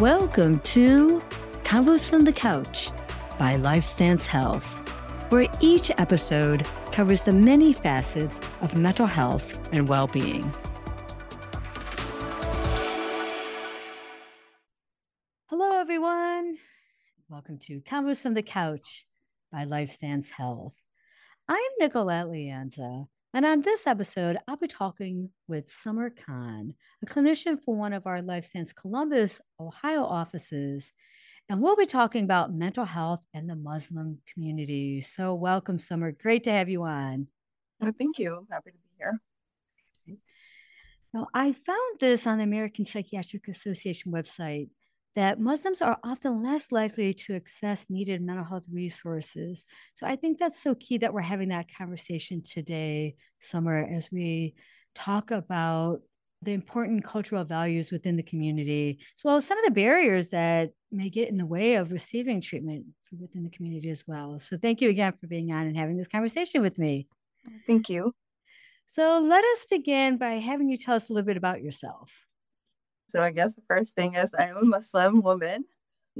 Welcome to Convos from the Couch by LifeStance Health, where each episode covers the many facets of mental health and well being. Hello, everyone. Welcome to Convos from the Couch by LifeStance Health. I'm Nicholette Lianza, and on this episode, I'll be talking with Samar Khan, a clinician for one of our LifeStance Columbus, Ohio offices. And we'll be talking about mental health and the Muslim community. So, welcome, Samar. Great to have you on. Oh, thank you. Happy to be here. Now, I found this on the American Psychiatric Association website that Muslims are often less likely to access needed mental health resources. So I think that's so key that we're having that conversation today, Samar, as we talk about the important cultural values within the community, as well as some of the barriers that may get in the way of receiving treatment within the community as well. So thank you again for being on and having this conversation with me. Thank you. So let us begin by having you tell us a little bit about yourself. So I guess the first thing is I'm a Muslim woman.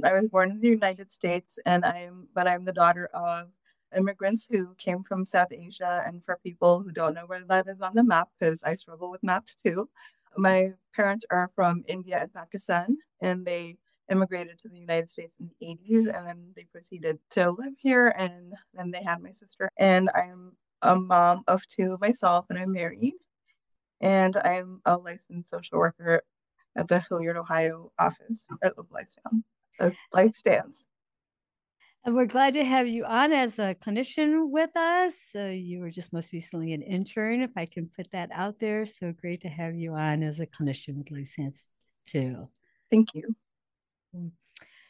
I was born in the United States and I'm but I'm the daughter of immigrants who came from South Asia and for people who don't know where that is on the map because I struggle with maps too. My parents are from India and Pakistan and they immigrated to the United States in the 80s and then they proceeded to live here and then they had my sister and I'm a mom of two myself and I'm married and I'm a licensed social worker at the Hilliard, Ohio office at Lightstown. Uh, LifeStance. And we're glad to have you on as a clinician with us. Uh, you were just most recently an intern, if I can put that out there. So great to have you on as a clinician with LifeStance too. Thank you.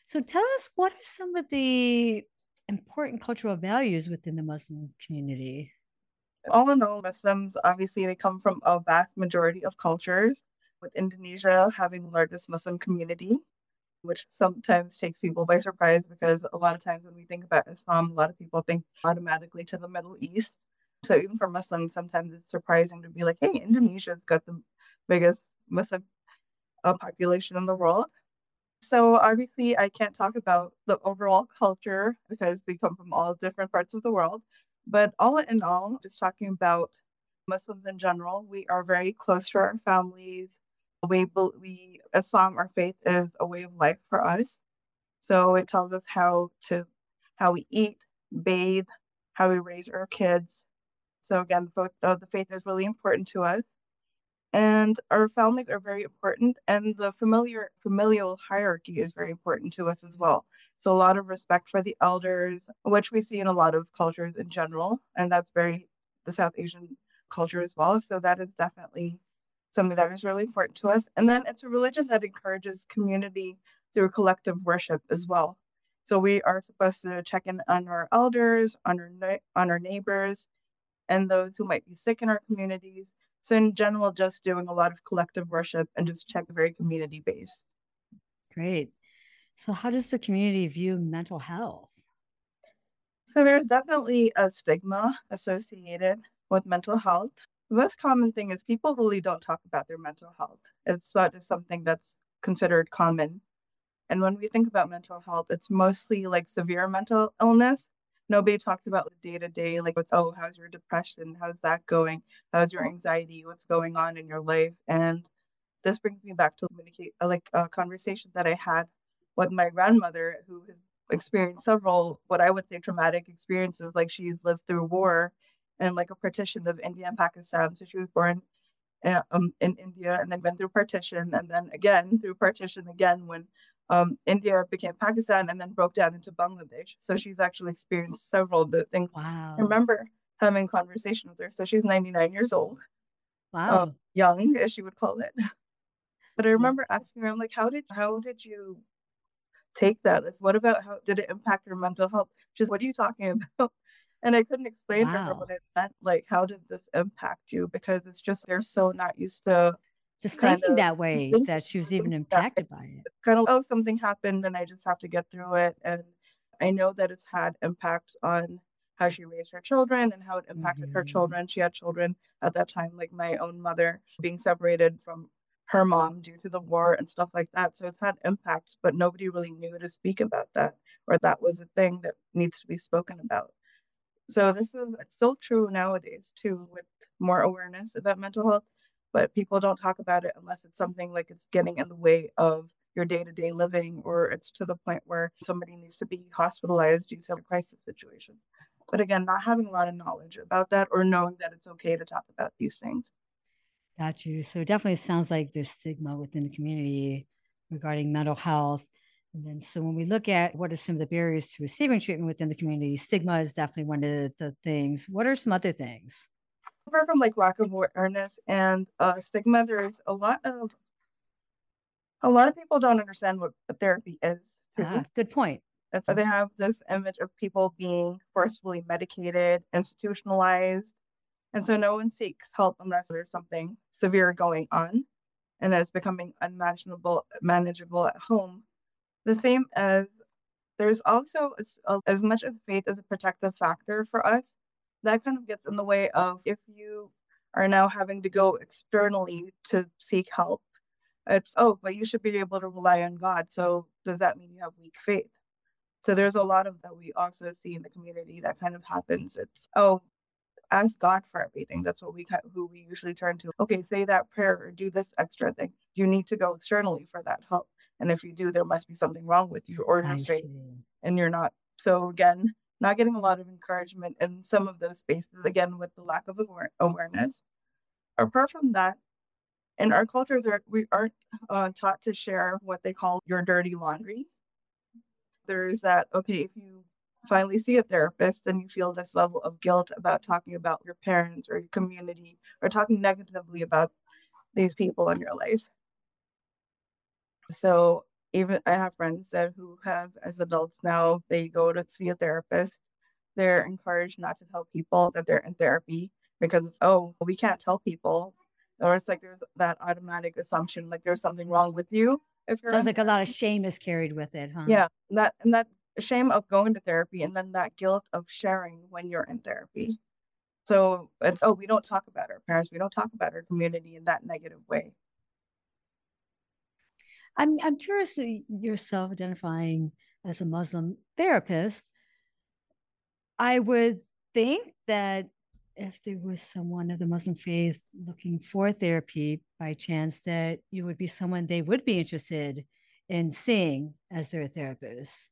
So tell us what are some of the important cultural values within the Muslim community? All in all, Muslims obviously they come from a vast majority of cultures with Indonesia having the largest Muslim community, which sometimes takes people by surprise because a lot of times when we think about Islam, a lot of people think automatically to the Middle East. So even for Muslims, sometimes it's surprising to be like, hey, Indonesia's got the biggest Muslim uh, population in the world. So obviously, I can't talk about the overall culture because we come from all different parts of the world. But all in all, just talking about Muslims in general, we are very close to our families we we Islam, our faith is a way of life for us. So it tells us how to how we eat, bathe, how we raise our kids. So again, both the faith is really important to us, and our families are very important, and the familiar familial hierarchy is very important to us as well. So a lot of respect for the elders, which we see in a lot of cultures in general, and that's very the South Asian culture as well. So that is definitely something that is really important to us. And then it's a religion that encourages community through collective worship as well. So we are supposed to check in on our elders, on our on our neighbors, and those who might be sick in our communities. So in general, just doing a lot of collective worship and just check very community based. Great. So how does the community view mental health? So there's definitely a stigma associated with mental health the most common thing is people really don't talk about their mental health. It's not just something that's considered common. And when we think about mental health, it's mostly like severe mental illness. Nobody talks about the day to day, like what's, oh, how's your depression? How's that going? How's your anxiety? What's going on in your life? And this brings me back to uh, like a conversation that I had with my grandmother who has experienced several, what I would say, traumatic experiences. Like she's lived through war and like a partition of India and Pakistan. So she was born uh, um, in India and then went through partition and then again through partition again when um, India became Pakistan and then broke down into Bangladesh. So she's actually experienced several of the things. Wow. I remember having conversation with her. So she's 99 years old. Wow. Um, young, as she would call it. But I remember asking her, I'm like, how did how did you take that? What about how did it impact your mental health? She's, what are you talking about? And I couldn't explain wow. to her what it meant. Like, how did this impact you? Because it's just they're so not used to just thinking of, that way that she was even impacted by it. Kind of oh something happened and I just have to get through it. And I know that it's had impacts on how she raised her children and how it impacted mm-hmm. her children. She had children at that time, like my own mother, being separated from her mom due to the war and stuff like that. So it's had impacts, but nobody really knew to speak about that or that was a thing that needs to be spoken about. So mm-hmm. this is still true nowadays too, with more awareness about mental health, but people don't talk about it unless it's something like it's getting in the way of your day-to-day living or it's to the point where somebody needs to be hospitalized due to a crisis situation. But again, not having a lot of knowledge about that or knowing that it's okay to talk about these things. Got you. So it definitely sounds like there's stigma within the community regarding mental health. And then, so when we look at what are some of the barriers to receiving treatment within the community, stigma is definitely one of the things. What are some other things? Apart from like lack of awareness and uh, stigma, there's a lot of a lot of people don't understand what therapy is. Ah, good point. And so they have this image of people being forcefully medicated, institutionalized. And so no one seeks help unless there's something severe going on and that's becoming unmanageable manageable at home. The same as there's also as uh, much as faith is a protective factor for us, that kind of gets in the way of if you are now having to go externally to seek help. It's, oh, but you should be able to rely on God. So does that mean you have weak faith? So there's a lot of that we also see in the community that kind of happens. It's oh, ask God for everything. That's what we who we usually turn to. Okay, say that prayer or do this extra thing. You need to go externally for that help. And if you do, there must be something wrong with you, or you're straight and you're not. So again, not getting a lot of encouragement in some of those spaces. Again, with the lack of aware- awareness. Apart from that, in our culture, there, we aren't uh, taught to share what they call your dirty laundry there's that, okay, if you finally see a therapist, then you feel this level of guilt about talking about your parents or your community or talking negatively about these people in your life. So even I have friends that who have as adults now, they go to see a therapist. They're encouraged not to tell people that they're in therapy because oh, we can't tell people. Or it's like there's that automatic assumption like there's something wrong with you if you're sounds like a lot of shame is carried with it, huh? Yeah, that and that shame of going to therapy, and then that guilt of sharing when you're in therapy. So it's oh, we don't talk about our parents, we don't talk about our community in that negative way. I'm I'm curious uh, yourself identifying as a Muslim therapist. I would think that if there was someone of the Muslim faith looking for therapy by chance, that you would be someone they would be interested in seeing as their therapist.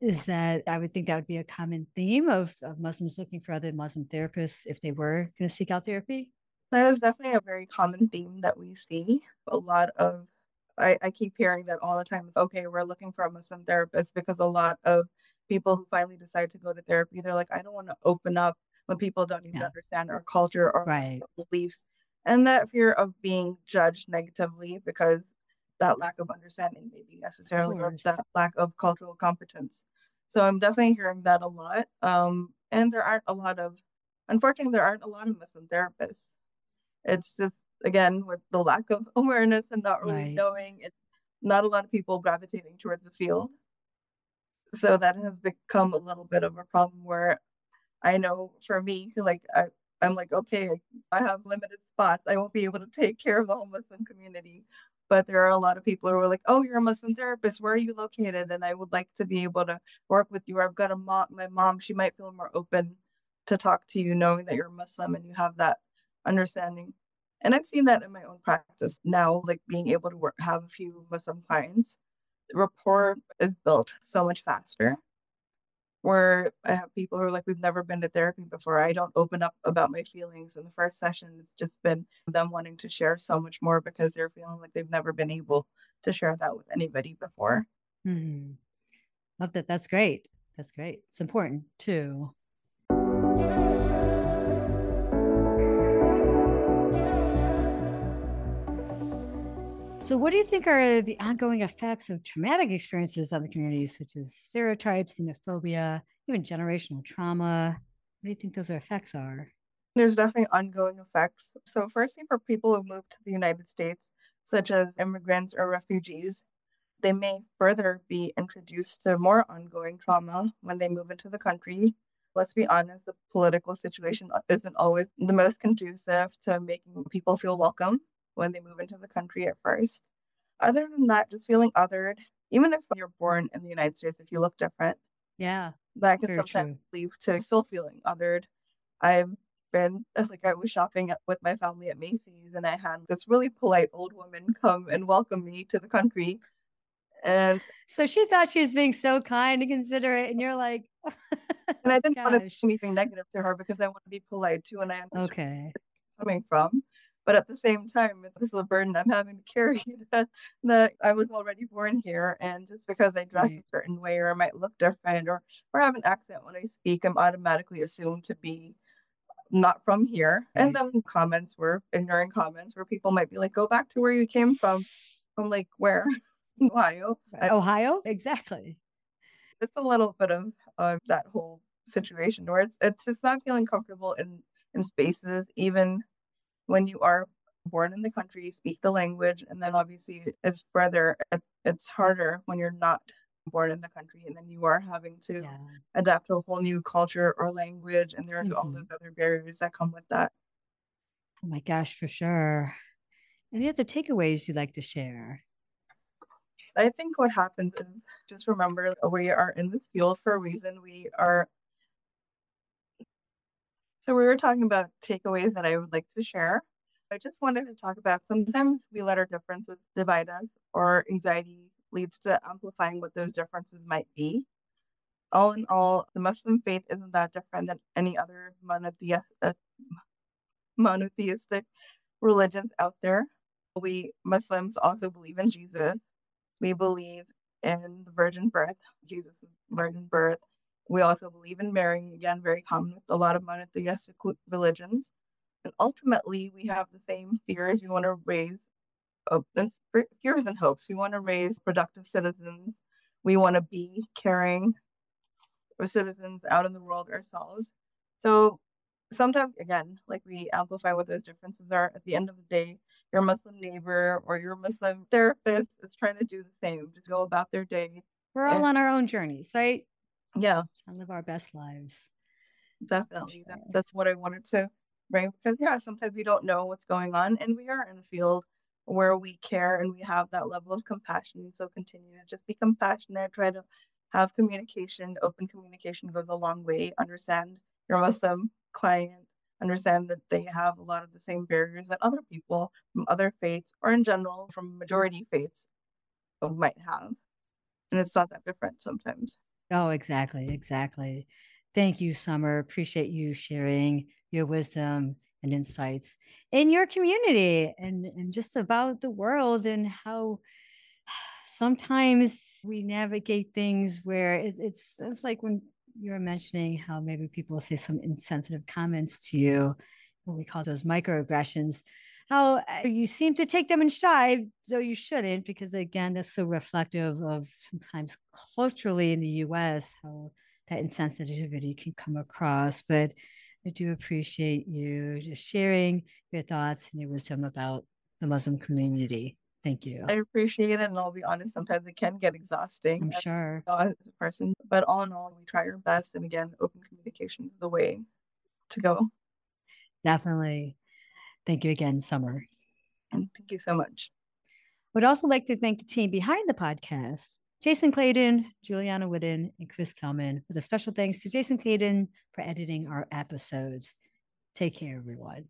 Is that I would think that would be a common theme of, of Muslims looking for other Muslim therapists if they were going to seek out therapy? That is definitely a very common theme that we see. A lot of, I, I keep hearing that all the time. It's okay, we're looking for a Muslim therapist because a lot of people who finally decide to go to therapy, they're like, I don't want to open up when people don't even yeah. understand our culture or right. our beliefs and that fear of being judged negatively because that lack of understanding maybe necessarily or that lack of cultural competence so i'm definitely hearing that a lot um, and there aren't a lot of unfortunately there aren't a lot of muslim therapists it's just again with the lack of awareness and not really right. knowing it's not a lot of people gravitating towards the field so that has become a little bit of a problem where I know for me, like I, I'm like, okay, I have limited spots. I won't be able to take care of the whole Muslim community. But there are a lot of people who are like, oh, you're a Muslim therapist. Where are you located? And I would like to be able to work with you. Or I've got a mom, my mom, she might feel more open to talk to you, knowing that you're Muslim and you have that understanding. And I've seen that in my own practice now, like being able to work, have a few Muslim clients. Rapport is built so much faster where I have people who are like, we've never been to therapy before. I don't open up about my feelings. In the first session, it's just been them wanting to share so much more because they're feeling like they've never been able to share that with anybody before. Mm-hmm. Love that. That's great. That's great. It's important too. So, what do you think are the ongoing effects of traumatic experiences on the community, such as stereotypes, xenophobia, even generational trauma? What do you think those effects are? There's definitely ongoing effects. So, firstly, for people who move to the United States, such as immigrants or refugees, they may further be introduced to more ongoing trauma when they move into the country. Let's be honest, the political situation isn't always the most conducive to making people feel welcome when they move into the country at first. Other than that, just feeling othered, even if you're born in the United States, if you look different, yeah, that can sometimes true. lead to still feeling othered. I've been like I was shopping with my family at Macy's, and I had this really polite old woman come and welcome me to the country. And so she thought she was being so kind and considerate, and you're like, and I didn't Gosh. want to say anything negative to her because I want to be polite too, and I understand okay. coming from. But at the same time, this is a burden I'm having to carry that, that I was already born here. And just because I dress right. a certain way or I might look different or, or have an accent when I speak, I'm automatically assumed to be not from here. Right. And then comments were ignoring comments where people might be like, go back to where you came from. I'm like, where? Ohio. Ohio? Exactly. It's a little bit of uh, that whole situation where it's it's just not feeling comfortable in in spaces, even when you are born in the country, you speak the language, and then obviously it's further, it's harder when you're not born in the country and then you are having to yeah. adapt to a whole new culture or language and there's mm-hmm. all those other barriers that come with that oh my gosh for sure any other takeaways you'd like to share i think what happens is just remember we are in this field for a reason we are so we were talking about takeaways that I would like to share. I just wanted to talk about sometimes we let our differences divide us, or anxiety leads to amplifying what those differences might be. All in all, the Muslim faith isn't that different than any other monotheistic, uh, monotheistic religions out there. We Muslims also believe in Jesus. We believe in the virgin birth, Jesus' virgin birth. We also believe in marrying, again, very common with a lot of monotheistic religions. And ultimately, we have the same fears. We want to raise hopes fears and hopes. We want to raise productive citizens. We want to be caring citizens out in the world ourselves. So sometimes, again, like we amplify what those differences are. At the end of the day, your Muslim neighbor or your Muslim therapist is trying to do the same, just go about their day. We're all and, on our own journeys, right? Yeah. To live our best lives. Definitely. Sure. That, that's what I wanted to bring because, yeah, sometimes we don't know what's going on and we are in a field where we care and we have that level of compassion. So continue to just be compassionate, try to have communication. Open communication goes a long way. Understand your Muslim client, understand that they have a lot of the same barriers that other people from other faiths or in general from majority faiths might have. And it's not that different sometimes. Oh, exactly. Exactly. Thank you, Samar. Appreciate you sharing your wisdom and insights in your community and, and just about the world and how sometimes we navigate things where it's, it's, it's like when you were mentioning how maybe people say some insensitive comments to you, what we call those microaggressions how uh, you seem to take them in stride, though you shouldn't, because again, that's so reflective of sometimes culturally in the US how that insensitivity can come across. But I do appreciate you just sharing your thoughts and your wisdom about the Muslim community. Thank you. I appreciate it. And I'll be honest, sometimes it can get exhausting. I'm sure. As a person. But all in all, we try our best. And again, open communication is the way to go. Definitely. Thank you again, Samar. Thank you so much. Would also like to thank the team behind the podcast Jason Clayton, Juliana Wooden, and Chris Kelman, with a special thanks to Jason Clayton for editing our episodes. Take care, everyone.